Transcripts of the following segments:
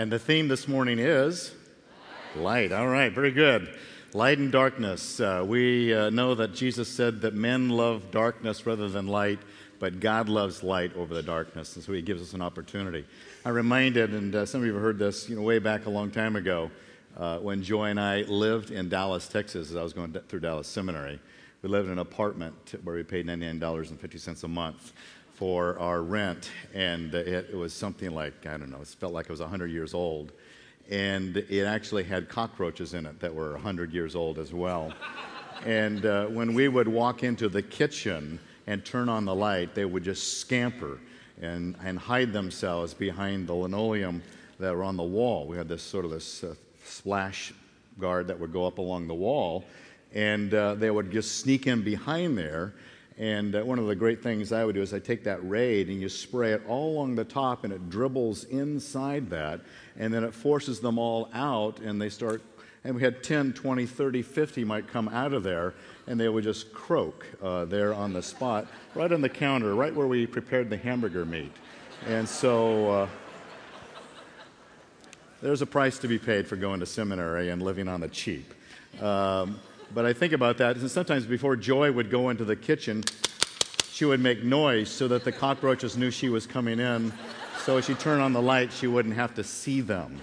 And the theme this morning is light. All right, very good. Light and darkness. Uh, we uh, know that Jesus said that men love darkness rather than light, but God loves light over the darkness, and so He gives us an opportunity. I'm reminded, and uh, some of you have heard this, you know, way back a long time ago, uh, when Joy and I lived in Dallas, Texas, as I was going through Dallas Seminary. We lived in an apartment where we paid $99.50 a month for our rent, and it, was something like, I don't know, it felt like it was 100 years old. And it actually had cockroaches in it that were 100 years old as well. and uh, when we would walk into the kitchen and turn on the light, they would just scamper and, and hide themselves behind the linoleum that were on the wall. We had this sort of this uh, splash guard that would go up along the wall, and uh, they would just sneak in behind there and uh, one of the great things I would do is I take that Raid and you spray it all along the top and it dribbles inside that. And then it forces them all out and they start, and we had 10, 20, 30, 50 might come out of there and they would just croak uh, there on the spot, right on the counter, right where we prepared the hamburger meat. And so uh, there's a price to be paid for going to seminary and living on the cheap. Um, but I think about that, and sometimes before Joy would go into the kitchen, she would make noise so that the cockroaches knew she was coming in. So as she turned on the light, she wouldn't have to see them.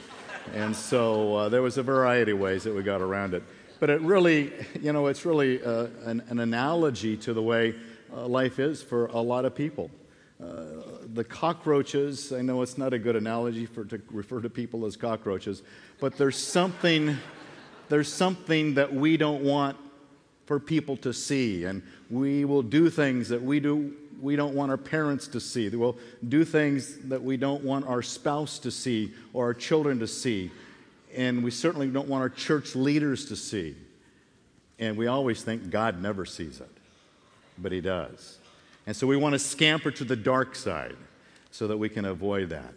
And so uh, there was a variety of ways that we got around it. But it really, you know, it's really uh, an, an, analogy to the way uh, life is for a lot of people. Uh, the cockroaches, I know it's not a good analogy for, to refer to people as cockroaches, but there's something there's something that we don't want for people to see, and we will do things that we do we don't want our parents to see. We'll do things that we don't want our spouse to see or our children to see. And we certainly don't want our church leaders to see. And we always think God never sees it, but He does. And so we want to scamper to the dark side so that we can avoid that.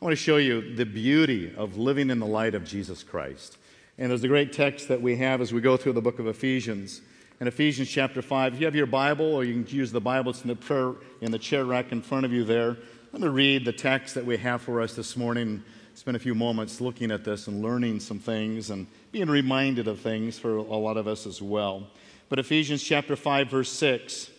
I want to show you the beauty of living in the light of Jesus Christ. And there's a great text that we have as we go through the book of Ephesians. In Ephesians chapter 5, if you have your Bible, or you can use the Bible, it's in the, prayer, in the chair rack in front of you there. I'm going to read the text that we have for us this morning. Spend a few moments looking at this and learning some things and being reminded of things for a lot of us as well. But Ephesians chapter 5, verse 6,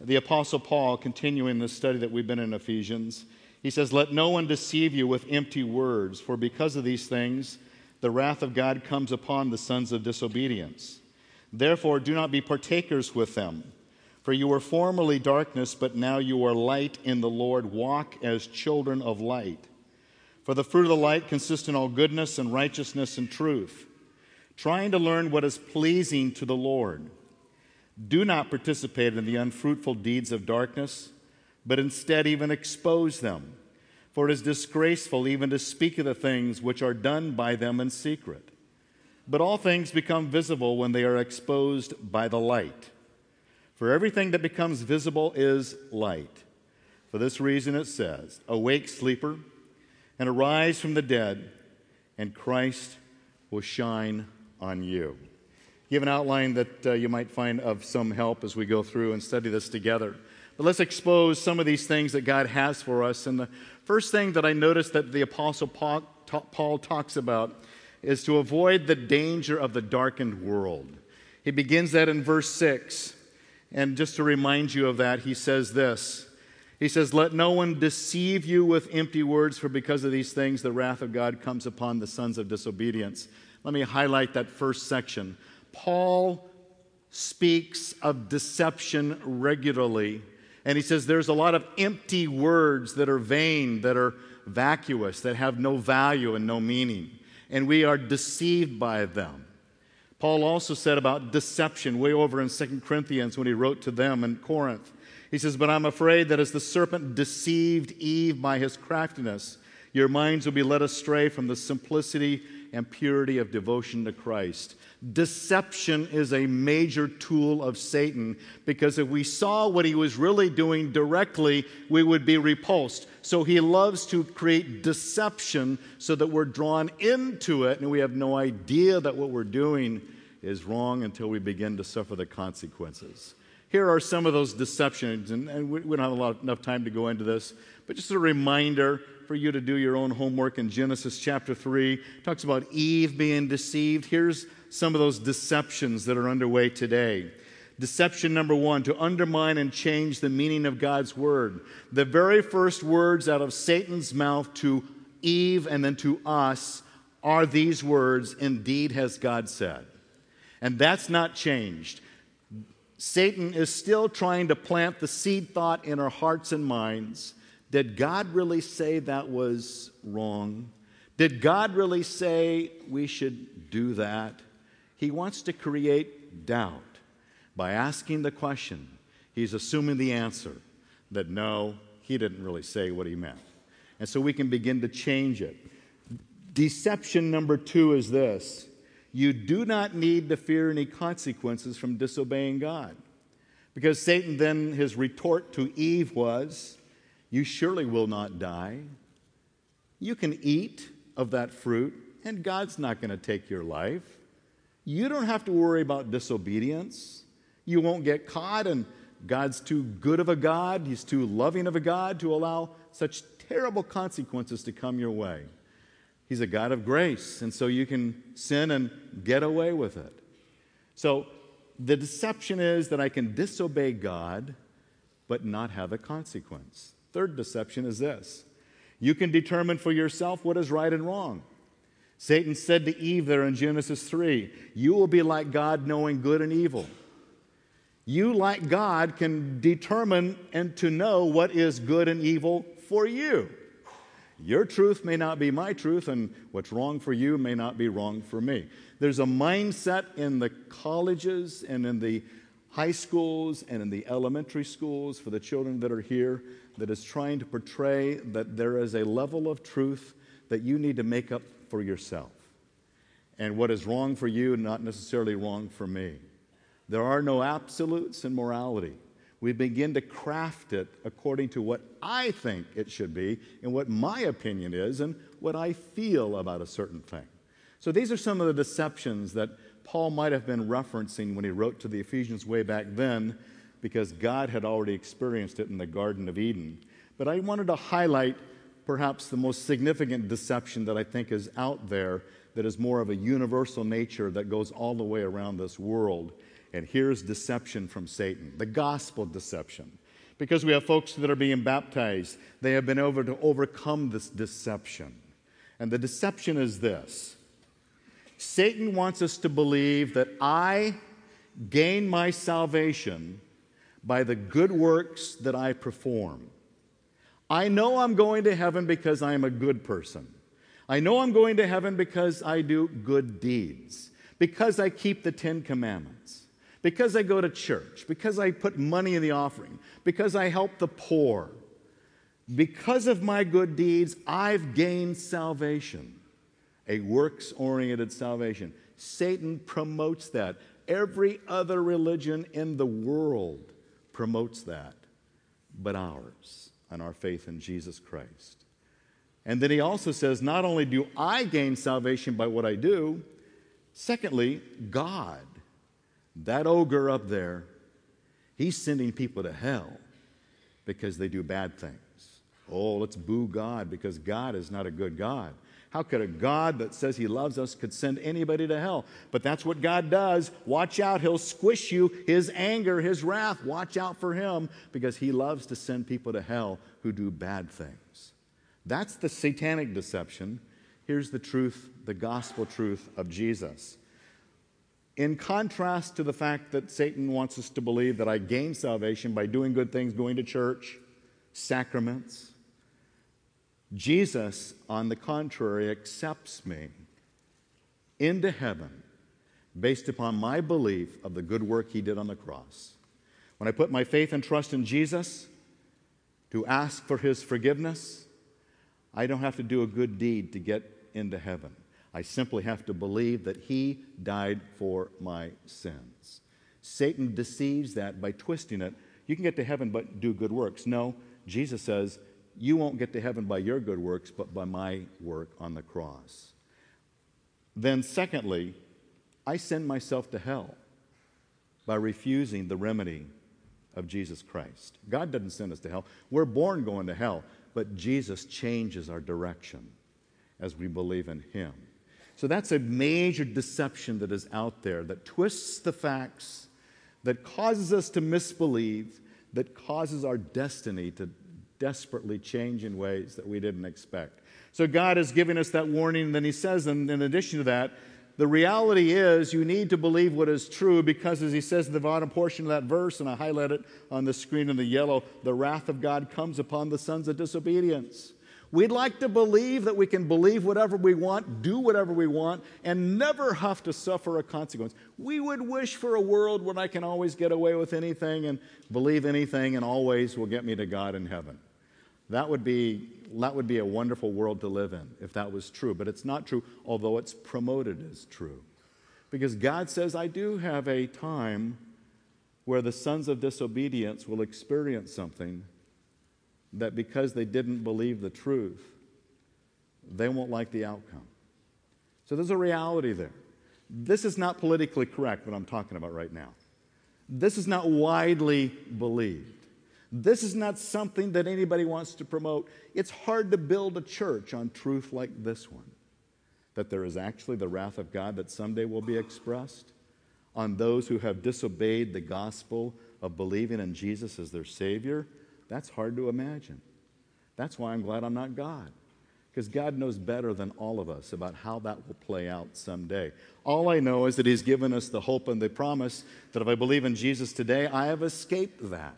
the Apostle Paul, continuing the study that we've been in Ephesians, he says, Let no one deceive you with empty words, for because of these things, the wrath of God comes upon the sons of disobedience. Therefore, do not be partakers with them. For you were formerly darkness, but now you are light in the Lord. Walk as children of light. For the fruit of the light consists in all goodness and righteousness and truth, trying to learn what is pleasing to the Lord. Do not participate in the unfruitful deeds of darkness, but instead even expose them. For it is disgraceful even to speak of the things which are done by them in secret. But all things become visible when they are exposed by the light. For everything that becomes visible is light. For this reason it says, Awake, sleeper, and arise from the dead, and Christ will shine on you. Give an outline that uh, you might find of some help as we go through and study this together. But let's expose some of these things that God has for us. And the first thing that I noticed that the Apostle Paul talks about is to avoid the danger of the darkened world. He begins that in verse 6. And just to remind you of that, he says this He says, Let no one deceive you with empty words, for because of these things the wrath of God comes upon the sons of disobedience. Let me highlight that first section. Paul speaks of deception regularly and he says there's a lot of empty words that are vain, that are vacuous, that have no value and no meaning. And we are deceived by them. Paul also said about deception way over in 2 Corinthians when he wrote to them in Corinth. He says, But I'm afraid that as the serpent deceived Eve by his craftiness, your minds will be led astray from the simplicity and purity of devotion to Christ. Deception is a major tool of Satan because if we saw what he was really doing directly, we would be repulsed. So he loves to create deception so that we're drawn into it and we have no idea that what we're doing is wrong until we begin to suffer the consequences. Here are some of those deceptions, and, and we, we, don't have lot, enough time to go into this, but just a reminder for you to do your own homework in Genesis chapter 3. It talks about Eve being deceived. Here's some of those deceptions that are underway today. Deception number one to undermine and change the meaning of God's word. The very first words out of Satan's mouth to Eve and then to us are these words Indeed has God said. And that's not changed. Satan is still trying to plant the seed thought in our hearts and minds. Did God really say that was wrong? Did God really say we should do that? He wants to create doubt by asking the question. He's assuming the answer that no, he didn't really say what he meant. And so we can begin to change it. Deception number two is this you do not need to fear any consequences from disobeying God. Because Satan then, his retort to Eve was, You surely will not die. You can eat of that fruit, and God's not going to take your life. You don't have to worry about disobedience. You won't get caught, and God's too good of a God, He's too loving of a God to allow such terrible consequences to come your way. He's a God of grace, and so you can sin and get away with it. So the deception is that I can disobey God but not have a consequence. Third deception is this you can determine for yourself what is right and wrong. Satan said to Eve there in Genesis 3, You will be like God, knowing good and evil. You, like God, can determine and to know what is good and evil for you. Your truth may not be my truth, and what's wrong for you may not be wrong for me. There's a mindset in the colleges and in the high schools and in the elementary schools for the children that are here that is trying to portray that there is a level of truth that you need to make up for yourself. And what is wrong for you, not necessarily wrong for me. There are no absolutes in morality. We begin to craft it according to what I think it should be and what my opinion is and what I feel about a certain thing. So these are some of the deceptions that Paul might have been referencing when he wrote to the Ephesians way back then because God had already experienced it in the Garden of Eden. But I wanted to highlight perhaps the most significant deception that I think is out there that is more of a universal nature that goes all the way around this world. And here's deception from Satan the gospel deception. Because we have folks that are being baptized, they have been able to overcome this deception. And the deception is this Satan wants us to believe that I gain my salvation by the good works that I perform. I know I'm going to heaven because I am a good person. I know I'm going to heaven because I do good deeds, because I keep the Ten Commandments because I go to church, because I put money in the offering, because I help the poor, because of my good deeds, I've gained salvation, a works oriented salvation. Satan promotes that. Every other religion in the world promotes that, but ours and our faith in Jesus Christ. And then he also says, not only do I gain salvation by what I do, secondly, God that ogre up there, he's sending people to hell because they do bad things. Oh, let's boo God because God is not a good God. How could a God that says he loves us could send anybody to hell? But that's what God does. Watch out, he'll squish you. His anger, his wrath, watch out for him because he loves to send people to hell who do bad things. That's the satanic deception. Here's the truth, the gospel truth of Jesus. In contrast to the fact that Satan wants us to believe that I gain salvation by doing good things, going to church, sacraments, Jesus, on the contrary, accepts me into heaven based upon my belief of the good work he did on the cross. When I put my faith and trust in Jesus to ask for his forgiveness, I don't have to do a good deed to get into heaven. I simply have to believe that He died for my sins. Satan deceives that by twisting it. You can get to heaven but do good works. No, Jesus says, You won't get to heaven by your good works, but by my work on the cross. Then, secondly, I send myself to hell by refusing the remedy of Jesus Christ. God doesn't send us to hell. We're born going to hell, but Jesus changes our direction as we believe in Him. So that's a major deception that is out there that twists the facts, that causes us to misbelieve, that causes our destiny to desperately change in ways that we didn't expect. So God is giving us that warning. And then He says, and in addition to that, the reality is you need to believe what is true because, as He says in the bottom portion of that verse, and I highlight it on the screen in the yellow, the wrath of God comes upon the sons of disobedience. We'd like to believe that we can believe whatever we want, do whatever we want, and never have to suffer a consequence. We would wish for a world where I can always get away with anything and believe anything and always will get me to God in heaven. That would be, that would be a wonderful world to live in if that was true. But it's not true, although it's promoted as true. Because God says, I do have a time where the sons of disobedience will experience something that because they didn't believe the truth, they won't like the outcome. So there's a reality there. This is not politically correct, what I'm talking about right now. This is not widely believed. This is not something that anybody wants to promote. It's hard to build a church on truth like this one that there is actually the wrath of God that someday will be expressed on those who have disobeyed the gospel of believing in Jesus as their Savior that's hard to imagine. That's why I'm glad I'm not God. Because God knows better than all of us about how that will play out someday. All I know is that He's given us the hope and the promise that if I believe in Jesus today, I have escaped that.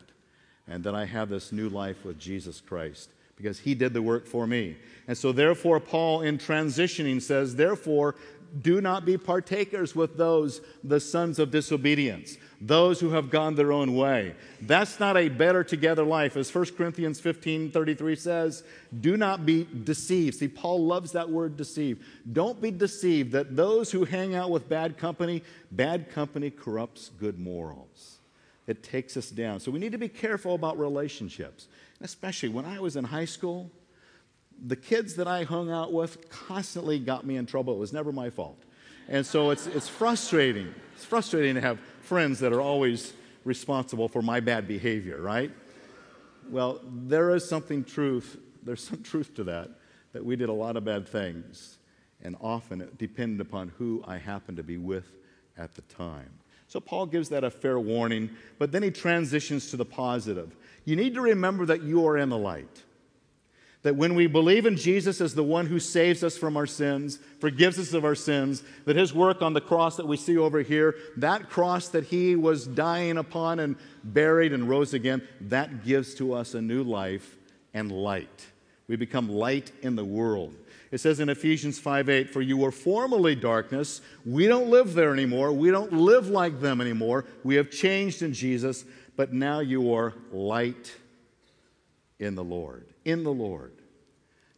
And that I have this new life with Jesus Christ because He did the work for me. And so, therefore, Paul, in transitioning, says, Therefore, do not be partakers with those, the sons of disobedience, those who have gone their own way. That's not a better together life. As 1 Corinthians 15 33 says, do not be deceived. See, Paul loves that word deceive. Don't be deceived that those who hang out with bad company, bad company corrupts good morals. It takes us down. So we need to be careful about relationships, especially when I was in high school the kids that I hung out with constantly got me in trouble. It was never my fault. And so it's, it's frustrating. It's frustrating to have friends that are always responsible for my bad behavior, right? Well, there is something truth, there's some truth to that, that we did a lot of bad things, and often it depended upon who I happened to be with at the time. So Paul gives that a fair warning, but then he transitions to the positive. You need to remember that you are in the light. That when we believe in Jesus as the one who saves us from our sins, forgives us of our sins, that his work on the cross that we see over here, that cross that he was dying upon and buried and rose again, that gives to us a new life and light. We become light in the world. It says in Ephesians 5 8, For you were formerly darkness. We don't live there anymore. We don't live like them anymore. We have changed in Jesus, but now you are light in the Lord. In the Lord.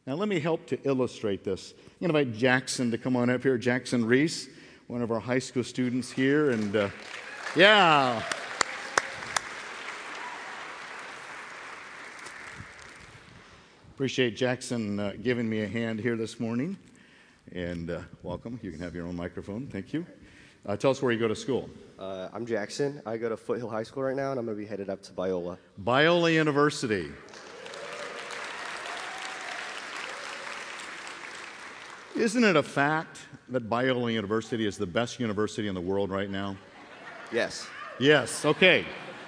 Now, let me help to illustrate this. I'm going to invite Jackson to come on up here. Jackson Reese, one of our high school students here. And uh, yeah. Appreciate Jackson uh, giving me a hand here this morning. And uh, welcome. You can have your own microphone. Thank you. Uh, tell us where you go to school. Uh, I'm Jackson. I go to Foothill High School right now, and I'm going to be headed up to Biola. Biola University. Isn't it a fact that Biola University is the best university in the world right now? Yes. Yes, okay.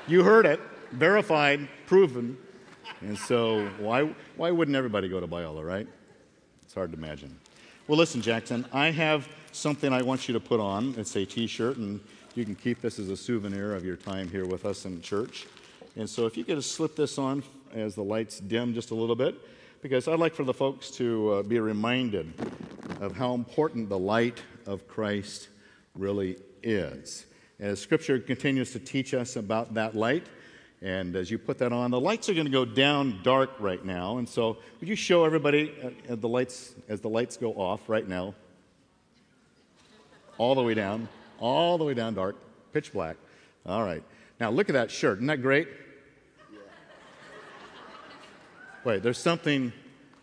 You heard it, verified, proven. And so, why, why wouldn't everybody go to Biola, right? It's hard to imagine. Well, listen, Jackson, I have something I want you to put on. It's a t shirt, and you can keep this as a souvenir of your time here with us in church. And so, if you could just slip this on as the lights dim just a little bit, because I'd like for the folks to uh, be reminded of how important the light of Christ really is. As Scripture continues to teach us about that light, and as you put that on, the lights are going to go down dark right now. And so, would you show everybody uh, the lights as the lights go off right now? All the way down, all the way down dark, pitch black. All right. Now look at that shirt. Isn't that great? Wait, there's something,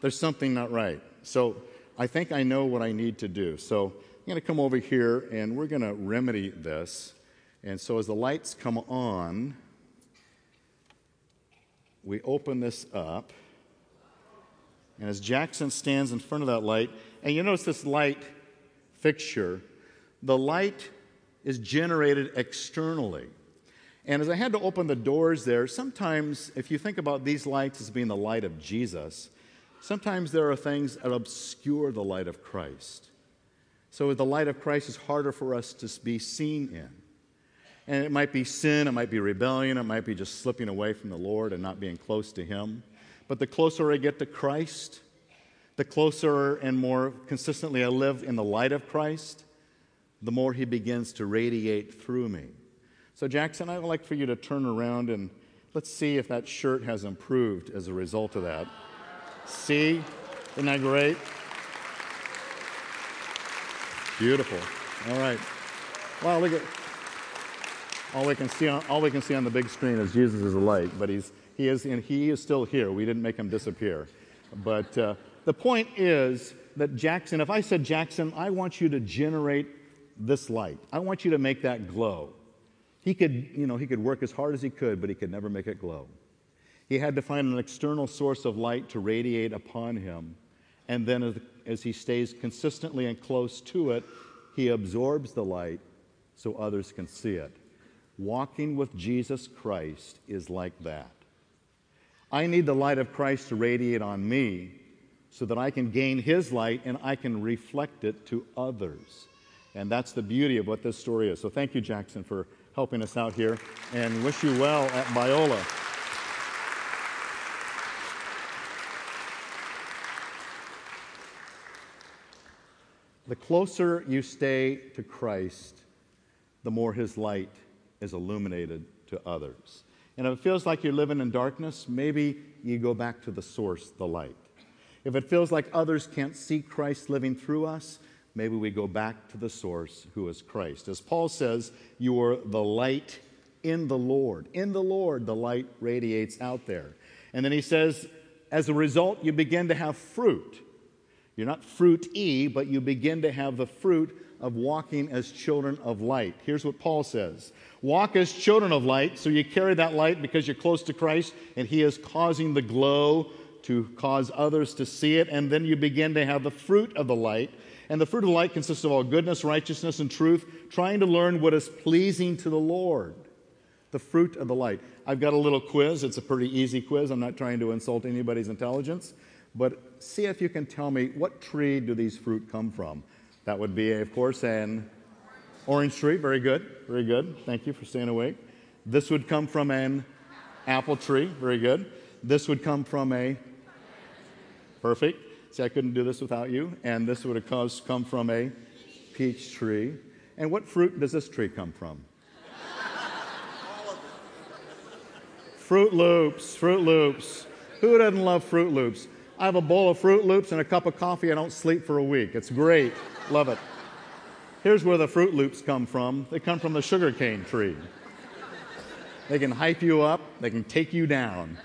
there's something not right. So I think I know what I need to do. So I'm going to come over here and we're going to remedy this. And so as the lights come on, we open this up. And as Jackson stands in front of that light, and you notice this light fixture, the light is generated externally. And as I had to open the doors there, sometimes if you think about these lights as being the light of Jesus, sometimes there are things that obscure the light of Christ. So the light of Christ is harder for us to be seen in. And it might be sin, it might be rebellion, it might be just slipping away from the Lord and not being close to Him. But the closer I get to Christ, the closer and more consistently I live in the light of Christ, the more He begins to radiate through me. So, Jackson, I would like for you to turn around and let's see if that shirt has improved as a result of that. See? Isn't that great? Beautiful. All right. Wow, look at all we can see on all we can see on the big screen is Jesus is a light, but he's he is and he is still here. We didn't make him disappear. But uh, the point is that Jackson, if I said Jackson, I want you to generate this light. I want you to make that glow. He could, you know, he could work as hard as he could, but he could never make it glow. He had to find an external source of light to radiate upon him. And then, as, as he stays consistently and close to it, he absorbs the light so others can see it. Walking with Jesus Christ is like that. I need the light of Christ to radiate on me so that I can gain his light and I can reflect it to others. And that's the beauty of what this story is. So thank you, Jackson, for helping us out here and wish you well at Biola. The closer you stay to Christ, the more his light is illuminated to others. And if it feels like you're living in darkness, maybe you go back to the source, the light. If it feels like others can't see Christ living through us, maybe we go back to the source who is Christ. As Paul says, you are the light in the Lord. In the Lord, the light radiates out there. And then he says, as a result, you begin to have fruit. You're not fruit y, but you begin to have the fruit of walking as children of light. Here's what Paul says Walk as children of light, so you carry that light because you're close to Christ and He is causing the glow to cause others to see it. And then you begin to have the fruit of the light. And the fruit of the light consists of all goodness, righteousness, and truth, trying to learn what is pleasing to the Lord. The fruit of the light. I've got a little quiz. It's a pretty easy quiz. I'm not trying to insult anybody's intelligence. But see if you can tell me what tree do these fruit come from? That would be, of course, an orange tree. Very good. Very good. Thank you for staying awake. This would come from an apple tree. Very good. This would come from a perfect. See, I couldn't do this without you. And this would have come from a peach tree. And what fruit does this tree come from? Froot Loops. Froot Loops. Who doesn't love Froot Loops? I have a bowl of Froot Loops and a cup of coffee. I don't sleep for a week. It's great. Love it. Here's where the Froot Loops come from they come from the sugarcane tree. They can hype you up, they can take you down.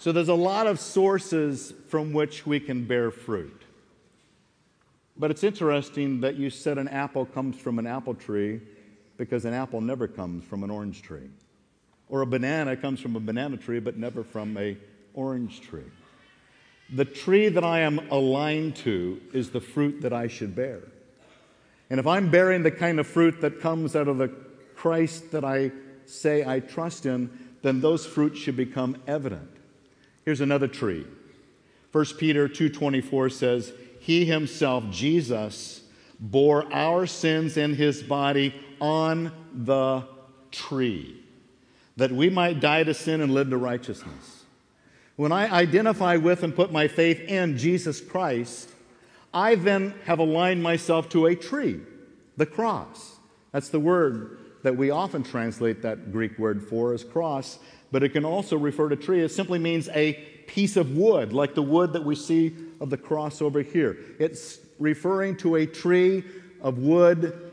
So there's a lot of sources from which we can bear fruit. But it's interesting that you said an apple comes from an apple tree because an apple never comes from an orange tree. Or a banana comes from a banana tree but never from a orange tree. The tree that I am aligned to is the fruit that I should bear. And if I'm bearing the kind of fruit that comes out of the Christ that I say I trust in, then those fruits should become evident. Here's another tree. 1 Peter 2:24 says, "He himself, Jesus, bore our sins in his body on the tree, that we might die to sin and live to righteousness." When I identify with and put my faith in Jesus Christ, I then have aligned myself to a tree, the cross. That's the word that we often translate that Greek word for as cross, but it can also refer to tree. It simply means a piece of wood, like the wood that we see of the cross over here. It's referring to a tree of wood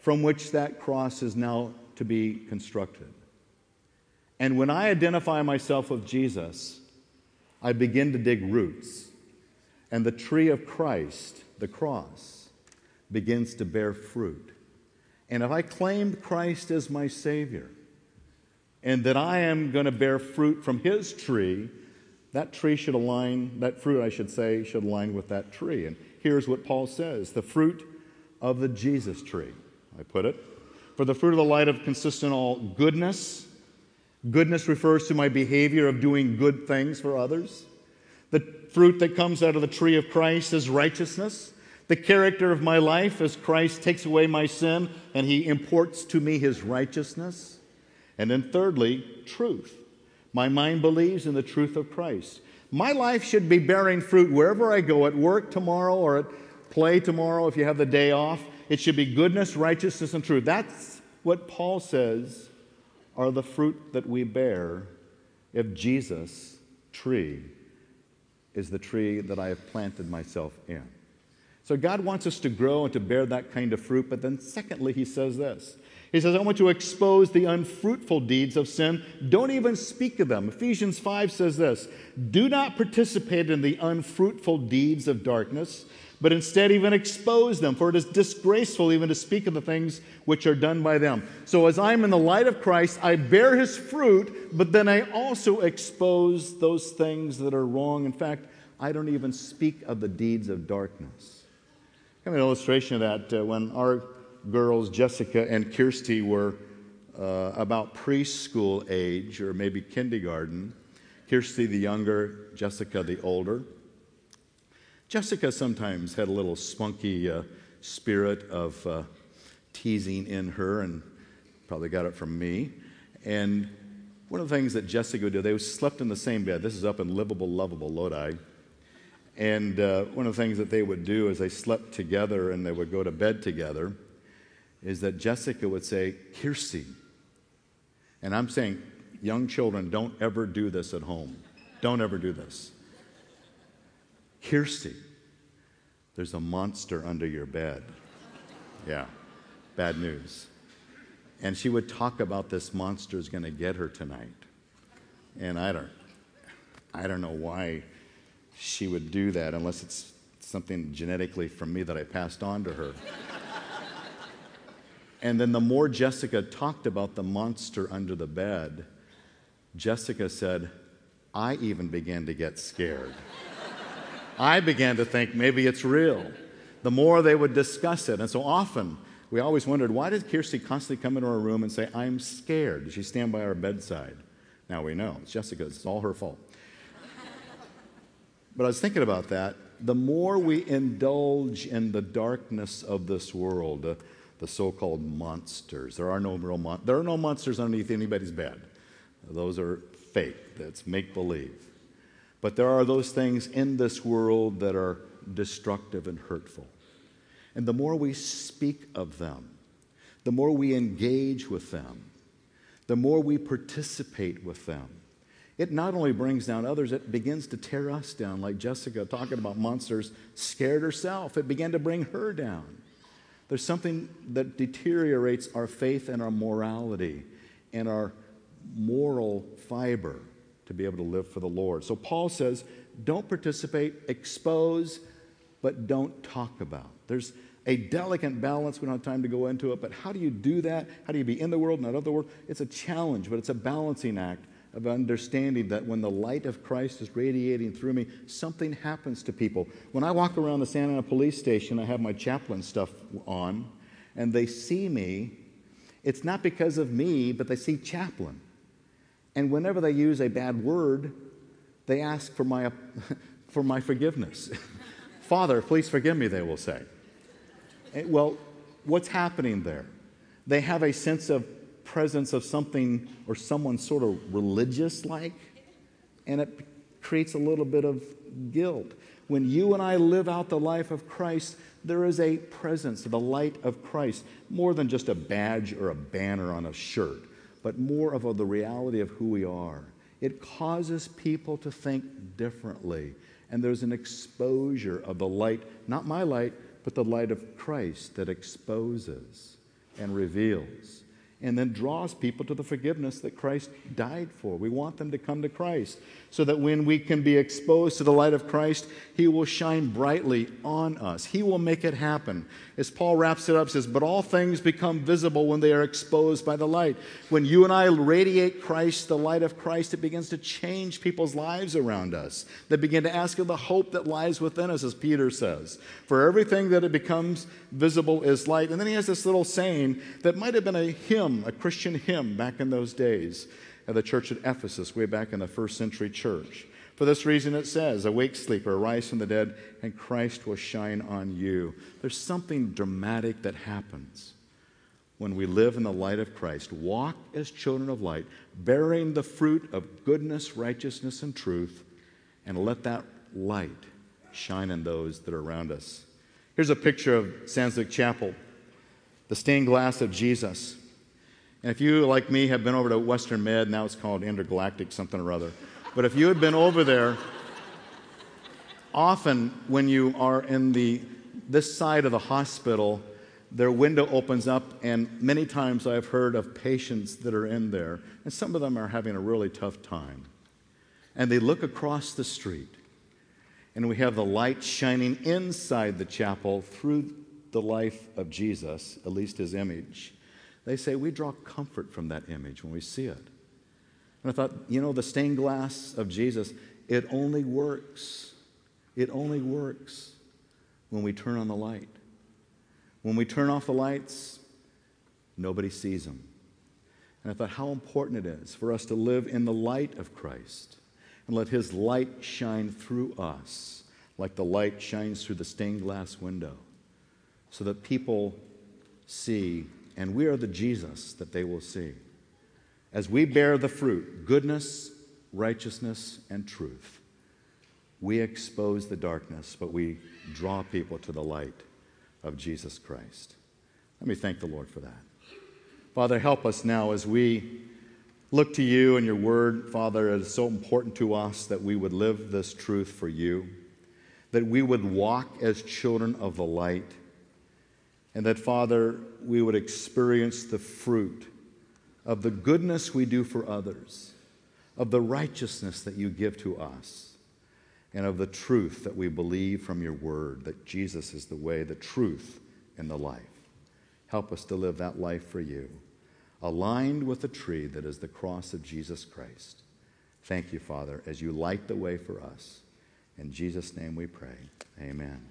from which that cross is now to be constructed. And when I identify myself with Jesus, I begin to dig roots, and the tree of Christ, the cross, begins to bear fruit. And if I claim Christ as my Savior, and that I am going to bear fruit from his tree, that tree should align, that fruit, I should say, should align with that tree. And here's what Paul says the fruit of the Jesus tree, I put it. For the fruit of the light of consists in all goodness. Goodness refers to my behavior of doing good things for others. The fruit that comes out of the tree of Christ is righteousness. The character of my life as Christ takes away my sin and he imports to me his righteousness. And then, thirdly, truth. My mind believes in the truth of Christ. My life should be bearing fruit wherever I go, at work tomorrow or at play tomorrow if you have the day off. It should be goodness, righteousness, and truth. That's what Paul says are the fruit that we bear if Jesus' tree is the tree that I have planted myself in. So God wants us to grow and to bear that kind of fruit. But then, secondly, he says this He says, I want to expose the unfruitful deeds of sin. Don't even speak of them. Ephesians 5 says this Do not participate in the unfruitful deeds of darkness but instead even expose them, for it is disgraceful even to speak of the things which are done by them. So, as I'm in the light of Christ, I bear his fruit, but then I also expose those things that are wrong. In fact, I don't even speak of the deeds of darkness. I have an illustration of that uh, when our girls, Jessica and Kirsty, were uh, about preschool age or maybe kindergarten. Kirsty the younger, Jessica the older. Jessica sometimes had a little spunky uh, spirit of uh, teasing in her, and probably got it from me. And one of the things that Jessica would do, they slept in the same bed. This is up in livable, lovable Lodi. And uh, one of the things that they would do is they slept together and they would go to bed together is that Jessica would say, Kirsty. And I'm saying, young children, don't ever do this at home. Don't ever do this. Kirsty, there's a monster under your bed. Yeah, bad news. And she would talk about this monster is going to get her tonight. And I don't, I don't know why she would do that unless it's something genetically from me that I passed on to her. And then the more Jessica talked about the monster under the bed, Jessica said, I even began to get scared. I began to think maybe it's real. The more they would discuss it. And so often, we always wondered why did Kirsty constantly come into our room and say, I'm scared? Did she stand by our bedside? Now we know. It's Jessica, it's all her fault. but I was thinking about that. The more we indulge in the darkness of this world, the so called monsters, there are no real mon- there are no monsters underneath anybody's bed. Those are fake, that's make believe. But there are those things in this world that are destructive and hurtful. And the more we speak of them, the more we engage with them, the more we participate with them, it not only brings down others, it begins to tear us down. Like Jessica talking about monsters, scared herself. It began to bring her down. There's something that deteriorates our faith and our morality and our moral fiber to be able to live for the Lord. So Paul says, don't participate, expose, but don't talk about. There's a delicate balance. We don't have time to go into it, but how do you do that? How do you be in the world, not of the world? It's a challenge, but it's a balancing act of understanding that when the light of Christ is radiating through me, something happens to people. When I walk around the Santa Ana police station, I have my chaplain stuff on, and they see me. It's not because of me, but they see chaplain. And whenever they use a bad word, they ask for my, for my forgiveness. Father, please forgive me, they will say. Eh, well, what's happening there? They have a sense of presence of something or someone sort of religious like, and it creates a little bit of guilt. When you and I live out the life of Christ, there is a presence, the light of Christ, more than just a badge or a banner on a shirt but more of the reality of who we are. It causes people to think differently. And there's an exposure of the light, not my light, but the light of Christ that exposes and reveals. And then draws people to the forgiveness that Christ died for. We want them to come to Christ so that when we can be exposed to the light of Christ, He will shine brightly on us. He will make it happen. As Paul wraps it up, says, But all things become visible when they are exposed by the light. When you and I radiate Christ, the light of Christ, it begins to change people's lives around us. They begin to ask of the hope that lies within us, as Peter says. For everything that it becomes visible is light. And then he has this little saying that might have been a hymn, a Christian hymn back in those days at the church at Ephesus, way back in the first century church. For this reason, it says, Awake, sleeper, arise from the dead, and Christ will shine on you. There's something dramatic that happens when we live in the light of Christ. Walk as children of light, bearing the fruit of goodness, righteousness, and truth, and let that light shine in those that are around us. Here's a picture of Sandslick Chapel, the stained glass of Jesus. And if you, like me, have been over to Western Med, now it's called Intergalactic something or other, but if you had been over there, often when you are in the this side of the hospital, their window opens up, and many times I've heard of patients that are in there, and some of them are having a really tough time. And they look across the street, and we have the light shining inside the chapel through the life of Jesus, at least his image. They say we draw comfort from that image when we see it. And I thought, you know, the stained glass of Jesus, it only works. It only works when we turn on the light. When we turn off the lights, nobody sees them. And I thought how important it is for us to live in the light of Christ and let His light shine through us like the light shines through the stained glass window so that people see, and we are the Jesus that they will see. As we bear the fruit, goodness, righteousness, and truth, we expose the darkness, but we draw people to the light of Jesus Christ. Let me thank the Lord for that. Father, help us now as we look to you and your word. Father, it is so important to us that we would live this truth for you, that we would walk as children of the light, and that, Father, we would experience the fruit of the goodness we do for others, of the righteousness that you give to us, and of the truth that we believe from your word that Jesus is the way, the truth, and the life. Help us to live that life for you, aligned with the tree that is the cross of Jesus Christ. Thank you, Father, as you light the way for us. In Jesus' name we pray. Amen.